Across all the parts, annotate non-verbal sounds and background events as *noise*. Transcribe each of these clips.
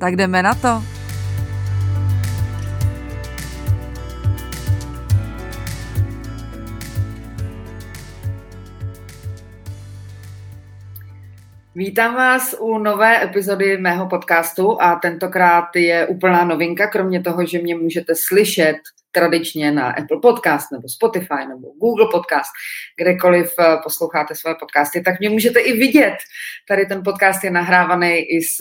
Tak jdeme na to. Vítám vás u nové epizody mého podcastu a tentokrát je úplná novinka, kromě toho, že mě můžete slyšet tradičně na Apple Podcast nebo Spotify nebo Google Podcast, kdekoliv eh, posloucháte svoje podcasty, tak mě můžete i vidět. Tady ten podcast je nahrávaný i s,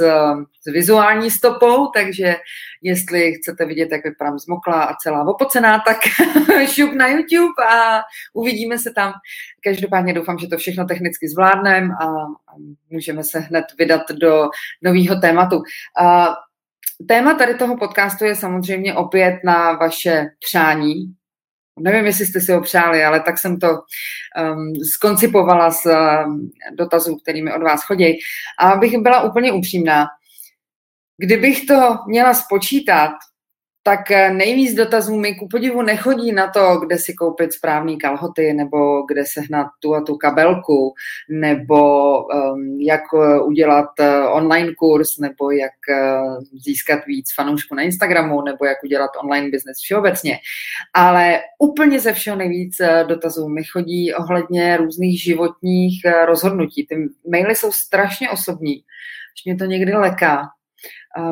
s vizuální stopou, takže jestli chcete vidět, jak vypadám zmokla a celá opocená, tak *laughs* šup na YouTube a uvidíme se tam. Každopádně doufám, že to všechno technicky zvládneme a, a můžeme se hned vydat do nového tématu. Uh, Téma tady toho podcastu je samozřejmě opět na vaše přání. Nevím, jestli jste si ho přáli, ale tak jsem to um, skoncipovala z um, dotazů, kterými od vás chodí. A abych byla úplně upřímná, kdybych to měla spočítat, tak eh, nejvíc dotazů mi ku podivu nechodí na to, kde si koupit správný kalhoty, nebo kde sehnat tu a tu kabelku, nebo um, jak eh, udělat eh, online kurz, nebo jak uh, získat víc fanoušků na Instagramu, nebo jak udělat online business všeobecně. Ale úplně ze všeho nejvíc dotazů mi chodí ohledně různých životních rozhodnutí. Ty maily jsou strašně osobní, že mě to někdy leká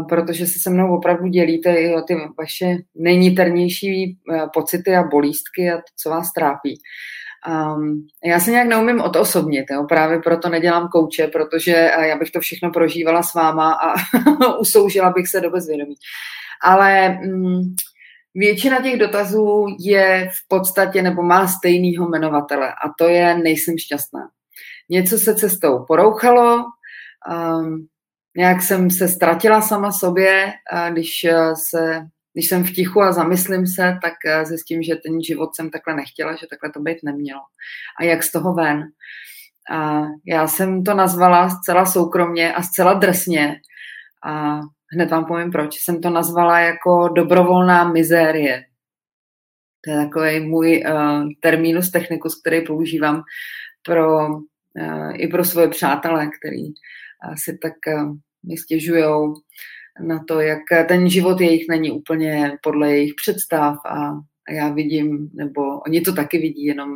protože se se mnou opravdu dělíte i o ty vaše nejniternější e, pocity a bolístky a to, co vás trápí. Um, já se nějak neumím odosobnit, jo? právě proto nedělám kouče, protože já bych to všechno prožívala s váma a *laughs* usoužila bych se do bezvědomí. Ale um, většina těch dotazů je v podstatě nebo má stejného jmenovatele a to je nejsem šťastná. Něco se cestou porouchalo, um, nějak jsem se ztratila sama sobě, když, eh, se, když jsem v tichu a zamyslím se, tak eh, zjistím, že ten život jsem takhle nechtěla, že takhle to být nemělo. A jak z toho ven? A já jsem to nazvala zcela soukromně a zcela drsně. A hned vám povím, proč. Jsem to nazvala jako dobrovolná mizérie. To je takový můj uh, termínus technicus, který používám pro, uh, i pro svoje přátelé, který uh, si tak uh, mi stěžujou na to, jak ten život jejich není úplně podle jejich představ a já vidím, nebo oni to taky vidí, jenom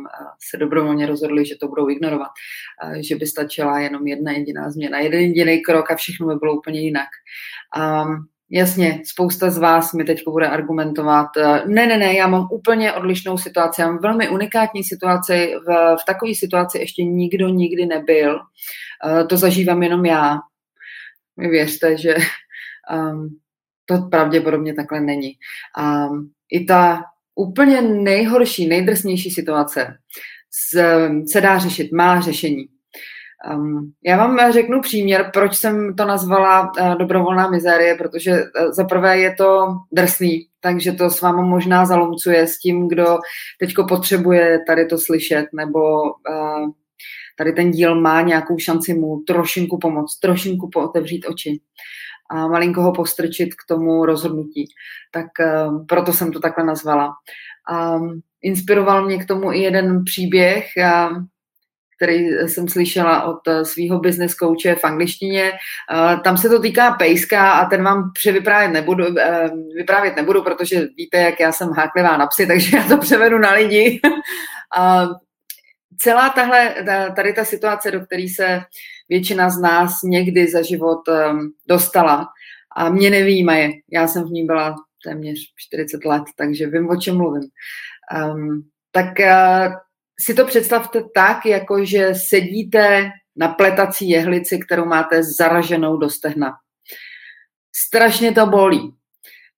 se dobrovolně rozhodli, že to budou ignorovat, že by stačila jenom jedna jediná změna, jeden jediný krok a všechno by bylo úplně jinak. A jasně, spousta z vás mi teď bude argumentovat, ne, ne, ne, já mám úplně odlišnou situaci, já mám velmi unikátní situaci, v, v takové situaci ještě nikdo nikdy nebyl, to zažívám jenom já, mi věřte, že um, to pravděpodobně takhle není. A um, i ta úplně nejhorší, nejdrsnější situace se, se dá řešit, má řešení. Um, já vám řeknu příměr, proč jsem to nazvala uh, dobrovolná mizérie, protože uh, za prvé je to drsný, takže to s váma možná zalomcuje s tím, kdo teďko potřebuje tady to slyšet, nebo uh, tady ten díl má nějakou šanci mu trošinku pomoct, trošinku pootevřít oči a malinko ho postrčit k tomu rozhodnutí. Tak uh, proto jsem to takhle nazvala. A inspiroval mě k tomu i jeden příběh, uh, který jsem slyšela od uh, svého business coache v angličtině. Tam se to týká pejska a ten vám převyprávět nebudu, vyprávět nebudu, protože víte, jak já jsem háklivá na psy, takže já to převedu na lidi. *laughs* celá tahle, tady ta situace, do které se většina z nás někdy za život um, dostala a mě nevíme, já jsem v ní byla téměř 40 let, takže vím, o čem mluvím. Um, tak uh, si to představte tak, jako že sedíte na pletací jehlici, kterou máte zaraženou do stehna. Strašně to bolí,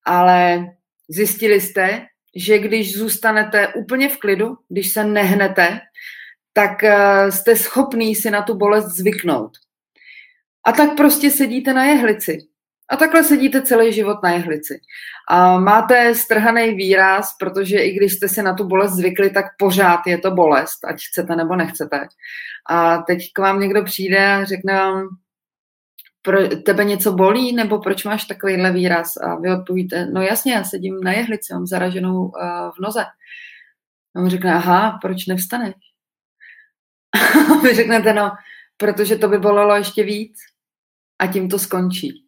ale zjistili jste, že když zůstanete úplně v klidu, když se nehnete, tak eh, jste schopný si na tu bolest zvyknout. A tak prostě sedíte na jehlici. A takhle sedíte celý život na jehlici. A máte strhaný výraz, protože i když jste si na tu bolest zvykli, tak pořád je to bolest, ať chcete nebo nechcete. A teď k vám někdo přijde a řekne vám, pro tebe něco bolí, nebo proč máš takovýhle výraz? A vy odpovíte, no jasně, já sedím na jehlici, mám zaraženou uh, v noze. A on řekne, aha, proč nevstaneš? *laughs* Vy řeknete, no, protože to by bolelo ještě víc a tím to skončí.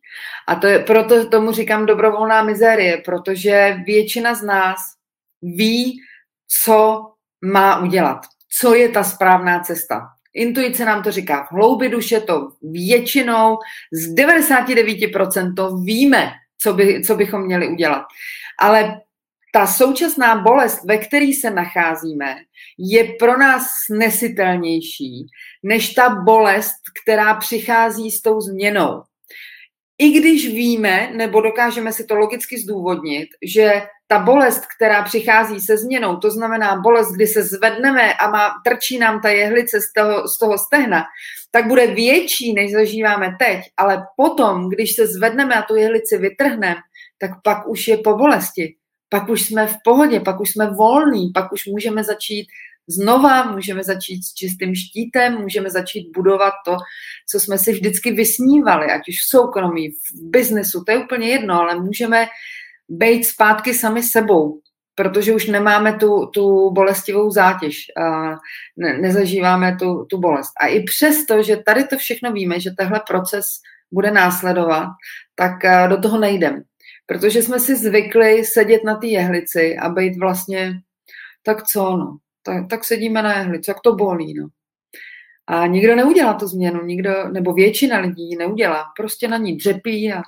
A to je, proto tomu říkám dobrovolná mizérie, protože většina z nás ví, co má udělat, co je ta správná cesta. Intuice nám to říká v hloubi duše, to většinou z 99% to víme, co, by, co bychom měli udělat. Ale ta současná bolest, ve které se nacházíme, je pro nás nesitelnější než ta bolest, která přichází s tou změnou i když víme, nebo dokážeme si to logicky zdůvodnit, že ta bolest, která přichází se změnou, to znamená bolest, kdy se zvedneme a má, trčí nám ta jehlice z toho, z toho stehna, tak bude větší, než zažíváme teď, ale potom, když se zvedneme a tu jehlici vytrhneme, tak pak už je po bolesti. Pak už jsme v pohodě, pak už jsme volní, pak už můžeme začít znova, můžeme začít s čistým štítem, můžeme začít budovat to, co jsme si vždycky vysnívali, ať už v soukromí, v biznesu, to je úplně jedno, ale můžeme být zpátky sami sebou, protože už nemáme tu, tu bolestivou zátěž, a ne, nezažíváme tu, tu bolest. A i přesto, že tady to všechno víme, že tenhle proces bude následovat, tak do toho nejdem. Protože jsme si zvykli sedět na té jehlici a být vlastně, tak co, no, tak, tak sedíme na jehli, jak to bolí, no. A nikdo neudělá tu změnu, nikdo, nebo většina lidí neudělá, prostě na ní dřepí a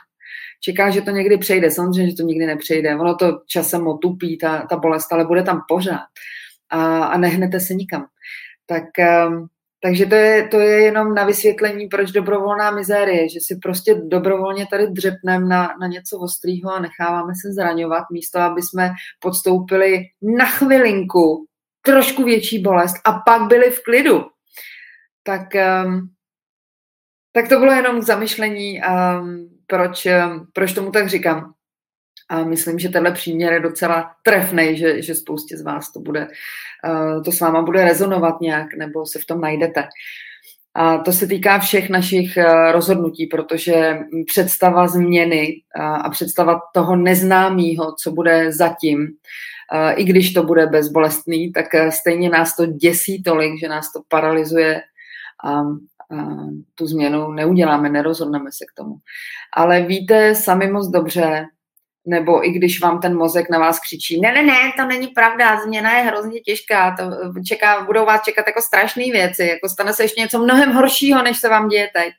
čeká, že to někdy přejde. Samozřejmě, že to nikdy nepřejde. Ono to časem otupí, ta, ta bolest, ale bude tam pořád. A, a nehnete se nikam. Tak, um, takže to je, to je jenom na vysvětlení, proč dobrovolná mizérie, že si prostě dobrovolně tady dřepneme na, na něco ostrýho a necháváme se zraňovat, místo aby jsme podstoupili na chvilinku trošku větší bolest a pak byli v klidu. Tak, um, tak to bylo jenom k zamyšlení, um, proč, um, proč tomu tak říkám. A myslím, že tenhle příměr je docela trefný, že, že spoustě z vás to bude, uh, to s váma bude rezonovat nějak, nebo se v tom najdete. A to se týká všech našich uh, rozhodnutí, protože představa změny uh, a představa toho neznámého, co bude zatím, i když to bude bezbolestný, tak eh, stejně nás to děsí tolik, že nás to paralyzuje a, a tu změnu neuděláme, nerozhodneme se k tomu. Ale víte sami moc dobře, nebo i když vám ten mozek na vás křičí, ne, ne, ne, to není pravda, změna je hrozně těžká, to eh, čeká, budou vás čekat jako strašné věci, jako stane se ještě něco mnohem horšího, než se vám děje teď.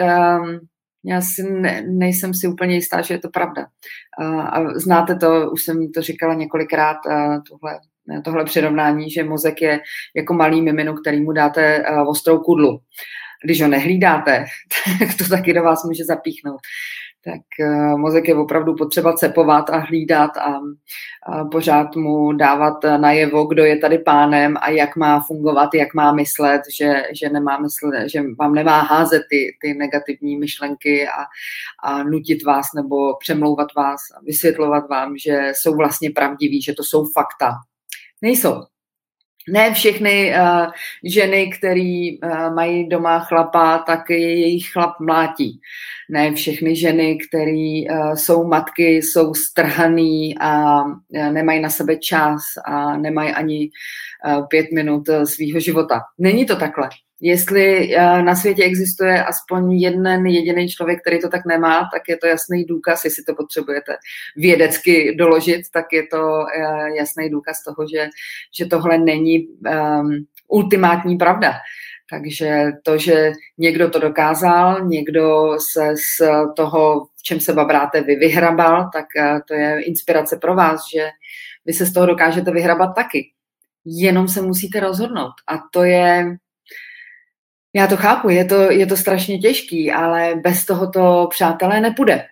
Um, já si ne, nejsem si úplně jistá, že je to pravda. A znáte to, už jsem to říkala několikrát, tohle, tohle přirovnání, že mozek je jako malý mimino, který mu dáte ostrou kudlu. Když ho nehlídáte, *laughs* tak to taky do vás může zapíchnout tak eh, mozek je opravdu potřeba cepovat a hlídat a, pořád mu dávat najevo, kdo je tady pánem a jak má fungovat, jak má myslet, že, že, nemá myslet, že vám nemá házet ty, ty negativní myšlenky a, a nutit vás nebo přemlouvat vás a vysvětlovat vám, že jsou vlastně pravdiví, že to jsou fakta. Nejsou. Ne všechny uh, ženy, které uh, mají doma chlapa, tak jejich chlap mlátí. Ne všechny ženy, které uh, jsou matky, jsou strhaný a uh, nemají na sebe čas a nemají ani uh, pět minut svého života. Není to takhle. Jestli eh, na světě existuje aspoň jeden jediný člověk, který to tak nemá, tak je to jasný důkaz, jestli to potřebujete vědecky doložit, tak je to eh, jasný důkaz toho, že, že tohle není um, ultimátní pravda. Takže to, že někdo to dokázal, někdo se z toho, v čem se babráte, vy vyhrabal, tak eh, to je inspirace pro vás, že vy se z toho dokážete vyhrabat taky. Jenom se musíte rozhodnout. A to je já to chápu, je to, je to strašně těžký, ale bez toho to, přátelé, nepůjde.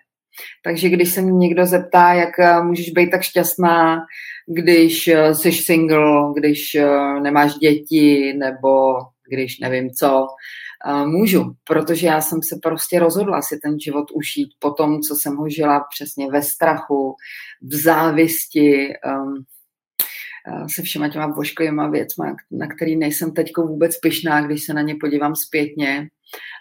Takže když se mě někdo zeptá, jak eh, můžeš být tak šťastná, když eh, jsi single, když eh, nemáš děti, nebo když nevím co, můžu, protože já jsem se prostě rozhodla si ten život užít po tom, co jsem ho žila přesně ve strachu, v závisti, um, se všema těma vošklivýma věcma, na který nejsem teď vůbec pyšná, když se na ně podívám zpětně.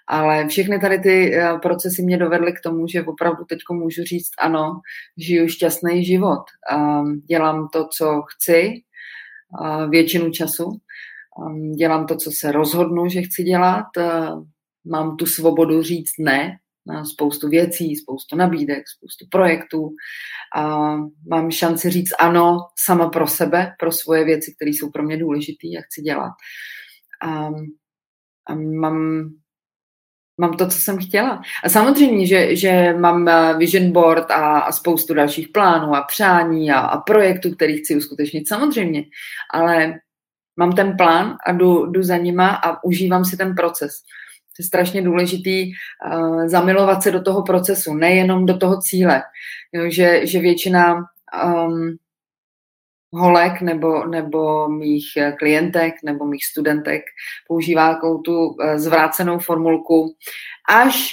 Ale všechny tady ty eh, procesy mě dovedly k tomu, že opravdu teď můžu říct ano, žiju šťastný život. Dělám to, co chci většinu času. Dělám to, co se rozhodnu, že chci dělat. Mám tu svobodu říct ne na spoustu věcí, spoustu nabídek, spoustu projektů. A mám šanci říct ano sama pro sebe, pro svoje věci, které jsou pro mě důležité a chci dělat. A, a mám mám to, co jsem chtěla. A samozřejmě, že, že mám eh, vision board a, a spoustu dalších plánů a přání a, a projektů, který chci uskutečnit, samozřejmě. Ale mám ten plán a jdu, jdu za nima a užívám si ten proces. To je strašně důležitý uh, zamilovat se do toho procesu, nejenom do toho cíle. Jo, že, že většina um, holek nebo, nebo mých eh, klientek nebo mých studentek používá takovou tu eh, zvrácenou formulku až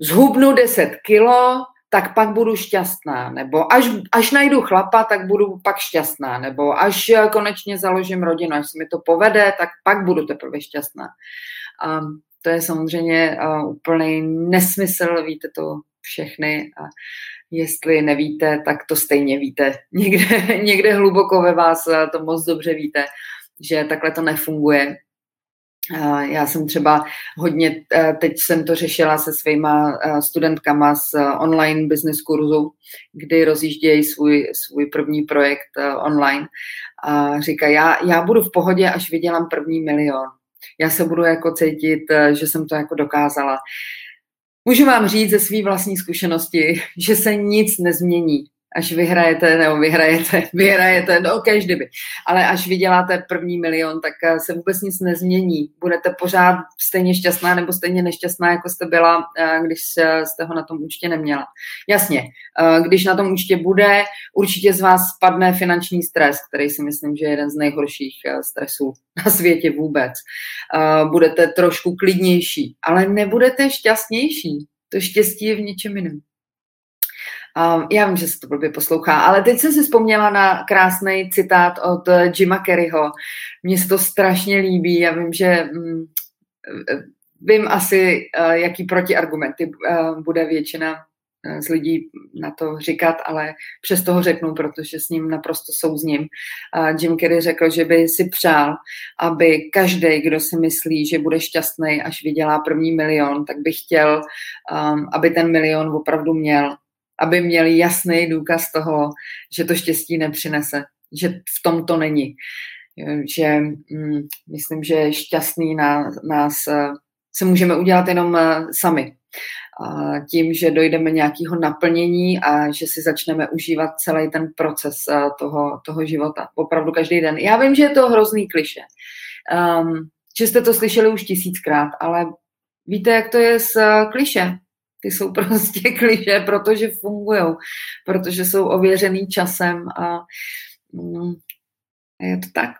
zhubnu 10 kilo, tak pak budu šťastná, nebo až, až najdu chlapa, tak budu pak šťastná, nebo až konečně založím rodinu, až se mi to povede, tak pak budu teprve šťastná. A to je samozřejmě uh, úplný nesmysl, víte to všechny. A Jestli nevíte, tak to stejně víte. *laughs* Někde, někde hluboko ve vás to moc dobře víte, že takhle to nefunguje. Já jsem třeba hodně, eh, teď jsem to řešila se svýma studentkama z online business kurzu, kdy rozjíždějí svůj, svůj první projekt online a říká, já, já budu v pohodě, až vydělám první milion. Já se budu jako cítit, že jsem to jako dokázala. Můžu vám říct ze své vlastní zkušenosti, *laughs* že se nic nezmění až vyhrajete, nebo vyhrajete, *laughs* vyhrajete, no každý kdyby, ale až vyděláte první milion, tak eh, se vůbec nic nezmění. Budete pořád stejně šťastná nebo stejně nešťastná, jako jste byla, eh, když jste ho na tom účtě neměla. Jasně, eh, když na tom účtě bude, určitě z vás spadne finanční stres, který si myslím, že je jeden z nejhorších stresů *laughs* na světě vůbec. Budete trošku klidnější, ale nebudete šťastnější. To štěstí je v něčem jiném. Um, já vím, že se to blbě poslouchá, ale teď jsem si vzpomněla na krásný citát od Jima Kerryho. Mně se to strašně líbí. Já vím, že um, vím asi, uh, jaký protiargumenty uh, bude většina z lidí na to říkat, ale přesto ho řeknu, protože s ním naprosto souzním. Jim Kerry řekl, že by si přál, aby každý, kdo si myslí, že bude šťastný, až vydělá první milion, tak by chtěl, um, aby ten milion opravdu měl aby měli jasný důkaz toho, že to štěstí nepřinese, že v tom to není. Že mm, myslím, že šťastný na, nás eh, se můžeme udělat jenom eh, sami. A tím, že dojdeme nějakého naplnění a že si začneme užívat celý ten proces eh, toho, toho života. Opravdu každý den. Já vím, že je to hrozný kliše. Um, že jste to slyšeli už tisíckrát, ale víte, jak to je s kliše? Ty jsou *laughs* prostě kliše, protože fungují, protože jsou ověřený časem a mm, je to tak.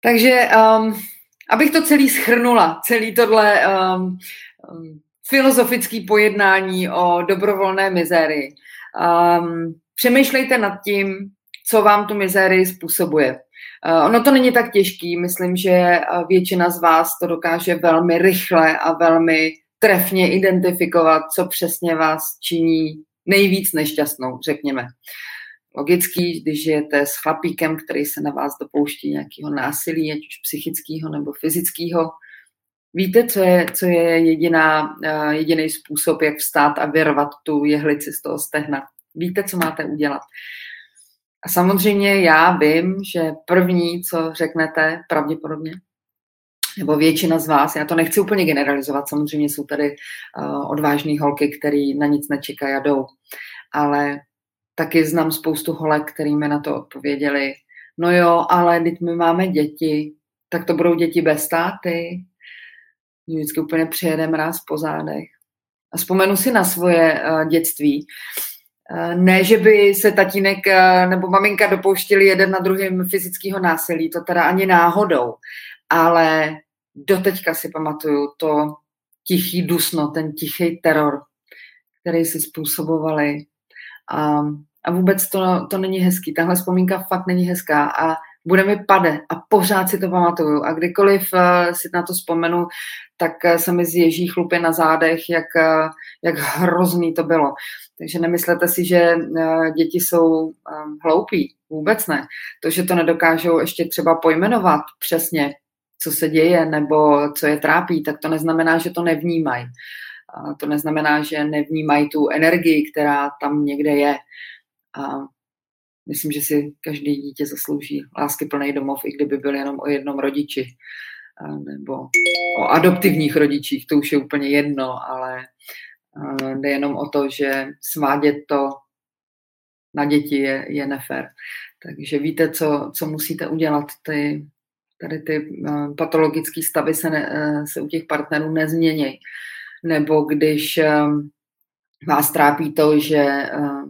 Takže um, abych to celý schrnula, celý tohle um, um, filozofický pojednání o dobrovolné mizérii. Um, přemýšlejte nad tím, co vám tu mizérii způsobuje. Uh, ono to není tak těžký, myslím, že většina z vás to dokáže velmi rychle a velmi trefně identifikovat, co přesně vás činí nejvíc nešťastnou, řekněme. Logický, když žijete s chlapíkem, který se na vás dopouští nějakého násilí, ať už psychického nebo fyzického, víte, co je, co je jediná, uh, jediný způsob, jak vstát a vyrvat tu jehlici z toho stehna. Víte, co máte udělat. A samozřejmě já vím, že první, co řeknete, pravděpodobně, nebo většina z vás, já to nechci úplně generalizovat, samozřejmě jsou tady uh, odvážné holky, které na nic nečekají a jdou, ale taky znám spoustu holek, který mi na to odpověděli, no jo, ale teď my máme děti, tak to budou děti bez táty, vždycky úplně přijede mráz po zádech. A vzpomenu si na svoje uh, dětství. Uh, ne, že by se tatínek uh, nebo maminka dopouštili jeden na druhém fyzického násilí, to teda ani náhodou, ale doteďka si pamatuju to tichý dusno, ten tichý teror, který si způsobovali. A, a vůbec to, to není hezký. Tahle vzpomínka fakt není hezká a bude mi pade a pořád si to pamatuju. A kdykoliv uh, si na to vzpomenu, tak uh, se mi zježí chlupy na zádech, jak, uh, jak hrozný to bylo. Takže nemyslete si, že děti jsou hloupí. Vůbec ne. To, že to nedokážou ještě třeba pojmenovat přesně, co se děje nebo co je trápí, tak to neznamená, že to nevnímají. To neznamená, že nevnímají tu energii, která tam někde je. A myslím, že si každý dítě zaslouží lásky plný domov, i kdyby byl jenom o jednom rodiči nebo o adoptivních rodičích, to už je úplně jedno, ale jde jenom o to, že svádět to na děti je, je nefér. Takže víte, co, co musíte udělat. Ty, tady ty uh, patologické stavy se, ne, uh, se u těch partnerů nezměnějí. Nebo když um, vás trápí to, že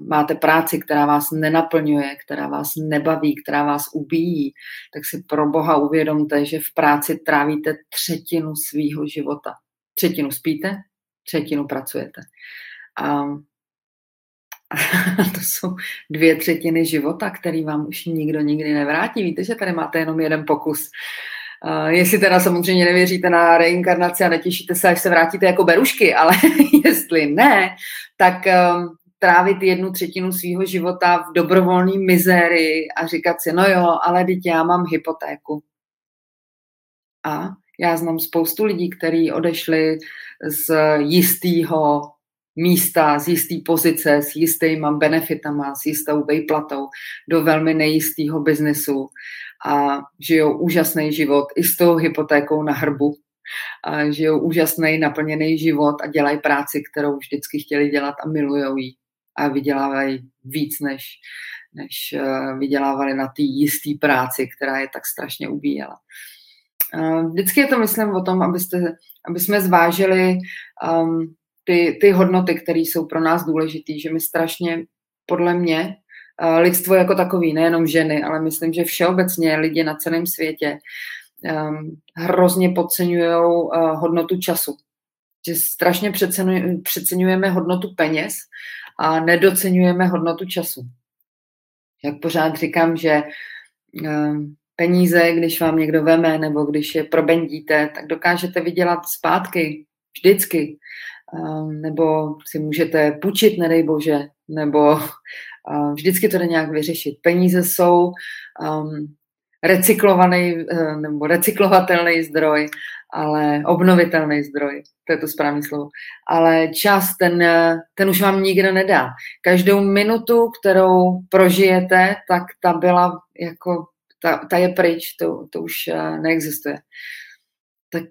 máte práci, která vás nenaplňuje, která vás nebaví, která vás ubíjí, tak si pro Boha uvědomte, že v práci trávíte třetinu svýho života. Třetinu spíte, třetinu pracujete. A *laughs* to jsou dvě třetiny života, který vám už nikdo nikdy nevrátí. Víte, že tady máte jenom jeden pokus. Uh, jestli teda samozřejmě nevěříte na reinkarnaci a netěšíte se, až se vrátíte jako berušky, *laughs* ale jestli ne, tak um, trávit jednu třetinu svého života v dobrovolné mizérii a říkat si, no jo, ale teď já mám hypotéku. A já znám spoustu lidí, kteří odešli z jistého místa z jisté pozice, s jistýma benefitama, s jistou vejplatou do velmi nejistého biznesu a žijou úžasný život i s tou hypotékou na hrbu. A žijou úžasný, naplněný život a dělají práci, kterou vždycky chtěli dělat a milují ji. A vydělávají víc, než, než uh, vydělávali na té jisté práci, která je tak strašně ubíjela. Uh, vždycky je to, myslím, o tom, abyste, aby jsme zvážili um, ty, ty hodnoty, které jsou pro nás důležité, že my strašně, podle mě, eh, lidstvo jako takový, nejenom ženy, ale myslím, že všeobecně lidi na celém světě um, hrozně podceňují uh, hodnotu času. Že strašně přeceňujeme hodnotu peněz a nedocenujeme hodnotu času. Jak pořád říkám, že um, peníze, když vám někdo veme nebo když je probendíte, tak dokážete vydělat zpátky vždycky. Ehm, nebo si můžete půjčit, nedej bože, nebo *laughs* ehm, vždycky to jde nějak vyřešit. Peníze jsou um, recyklovaný eh, nebo recyklovatelný zdroj, ale obnovitelný zdroj, to je to správné slovo. Ale čas, ten, ten už vám nikdo nedá. Každou minutu, kterou prožijete, tak ta byla jako, ta, ta je pryč, to, to už eh, neexistuje. Tak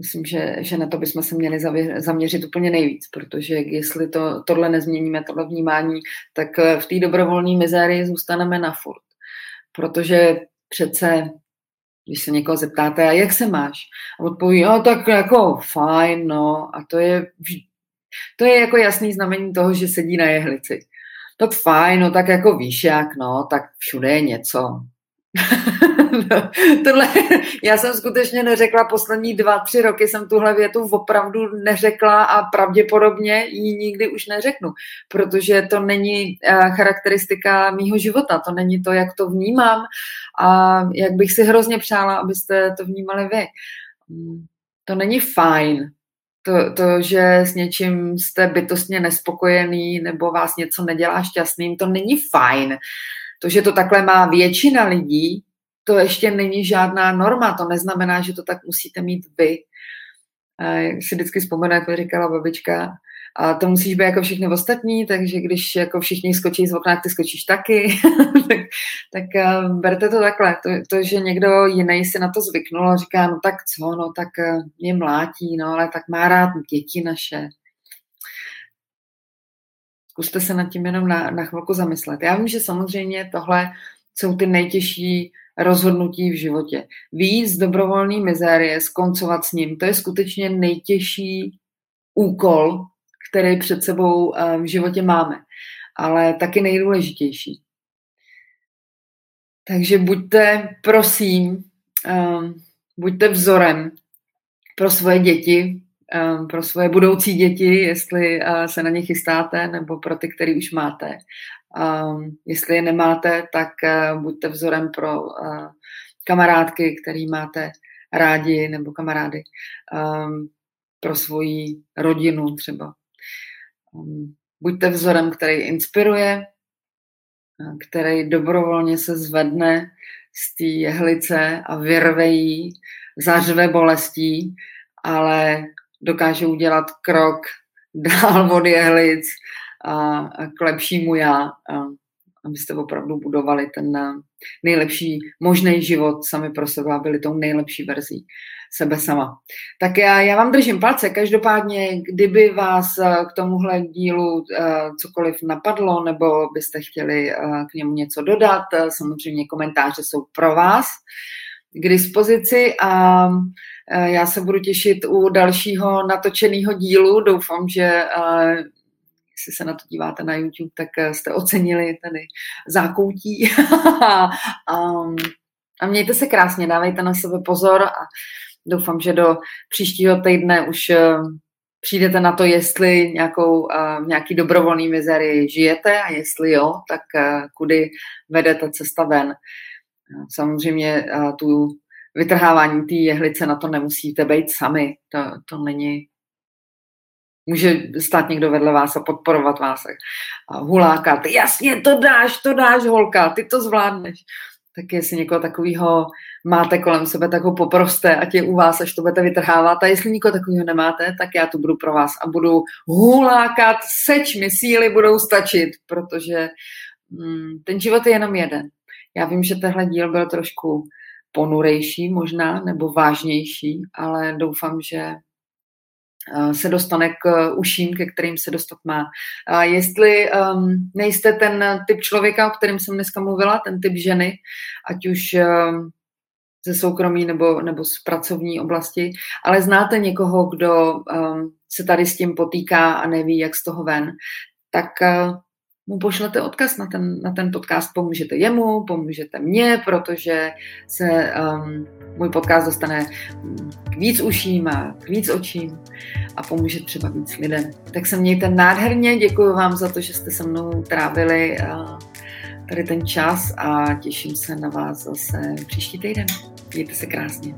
Myslím, že, že na to bychom se měli zaměřit úplně nejvíc, protože jestli to, tohle nezměníme, tohle vnímání, tak eh, v té dobrovolné mizérii zůstaneme na furt. Protože přece, když se někoho zeptáte, a jak se máš? A odpoví, no tak jako fajn, no. A to je, to je jako jasný znamení toho, že sedí na jehlici. Tak fajn, no tak jako víš jak, no, tak všude je něco. *laughs* *laughs* tohle, já jsem skutečně neřekla poslední dva, tři roky jsem tuhle větu opravdu neřekla a pravděpodobně ji nikdy už neřeknu, protože to není uh, charakteristika mýho života, to není to, jak to vnímám a jak bych si hrozně přála, abyste to vnímali vy. Mm, to není fajn, to, to, že s něčím jste bytostně nespokojený nebo vás něco nedělá šťastným, to není fajn. To, že to takhle má většina lidí, to ještě není žádná norma, to neznamená, že to tak musíte mít vy. Si vždycky vzpomenu, jak mi říkala babička, a to musíš být jako všichni ostatní, takže když jako všichni skočí z okna, ty skočíš taky, *laughs* tak, tak uh, berte to takhle. To, to, že někdo jiný si na to zvyknul a říká, no tak co, no tak uh, mě mlátí, no ale tak má rád děti naše. Zkuste se nad tím jenom na, na chvilku zamyslet. Já vím, že samozřejmě tohle jsou ty nejtěžší rozhodnutí v životě. Víc z dobrovolný mizérie, skoncovat s ním, to je skutečně nejtěžší úkol, který před sebou eh, v životě máme, ale taky nejdůležitější. Takže buďte, prosím, um, buďte vzorem pro svoje děti, um, pro svoje budoucí děti, jestli se na ně chystáte, nebo pro ty, který už máte. Um, jestli je nemáte, tak uh, buďte vzorem pro uh, kamarádky, který máte rádi, nebo kamarády, um, pro svoji rodinu třeba. Um, buďte vzorem, který inspiruje, který dobrovolně se zvedne z té jehlice a vyrve jí, zařve bolestí, ale dokáže udělat krok *laughs* dál od jehlic k lepšímu já, abyste opravdu budovali ten nejlepší možný život sami pro sebe a byli tou nejlepší verzí sebe sama. Tak já, já vám držím palce. Každopádně, kdyby vás eh, k tomuhle dílu uh, cokoliv napadlo, nebo byste chtěli k němu něco dodat, samozřejmě komentáře jsou pro vás k dispozici a já se budu těšit u dalšího natočeného dílu. Doufám, že jestli se na to díváte na YouTube, tak jste ocenili tady zákoutí. *laughs* a mějte se krásně, dávejte na sebe pozor a doufám, že do příštího týdne už eh, přijdete na to, jestli nějakou, uh, nějaký dobrovolný mizery žijete a jestli jo, tak kudy vede ta cesta ven. Samozřejmě tu vytrhávání té jehlice na to nemusíte být sami. To, to není Může stát někdo vedle vás a podporovat vás a hulákat. Jasně, to dáš, to dáš, holka, ty to zvládneš tak jestli někoho takového máte kolem sebe, tak ho poproste, ať je u vás, až to budete vytrhávat. A jestli nikoho takového nemáte, tak já tu budu pro vás a budu hulákat, seč mi síly budou stačit, protože mm, ten život je jenom jeden. Já vím, že tenhle díl byl trošku ponurejší možná, nebo vážnější, ale doufám, že se dostane k uším, ke kterým se dostat má. A jestli um, nejste ten typ člověka, o kterém jsem dneska mluvila, ten typ ženy, ať už um, ze soukromí nebo, nebo z pracovní oblasti, ale znáte někoho, kdo um, se tady s tím potýká a neví, jak z toho ven, tak uh, mu pošlete odkaz na ten, na ten podcast, pomůžete jemu, pomůžete mně, protože se um, můj podcast dostane k víc uším a k víc očím a pomůže třeba víc lidem. Tak se mějte nádherně, děkuji vám za to, že jste se mnou trávili uh, tady ten čas a těším se na vás zase příští týden. Mějte se krásně.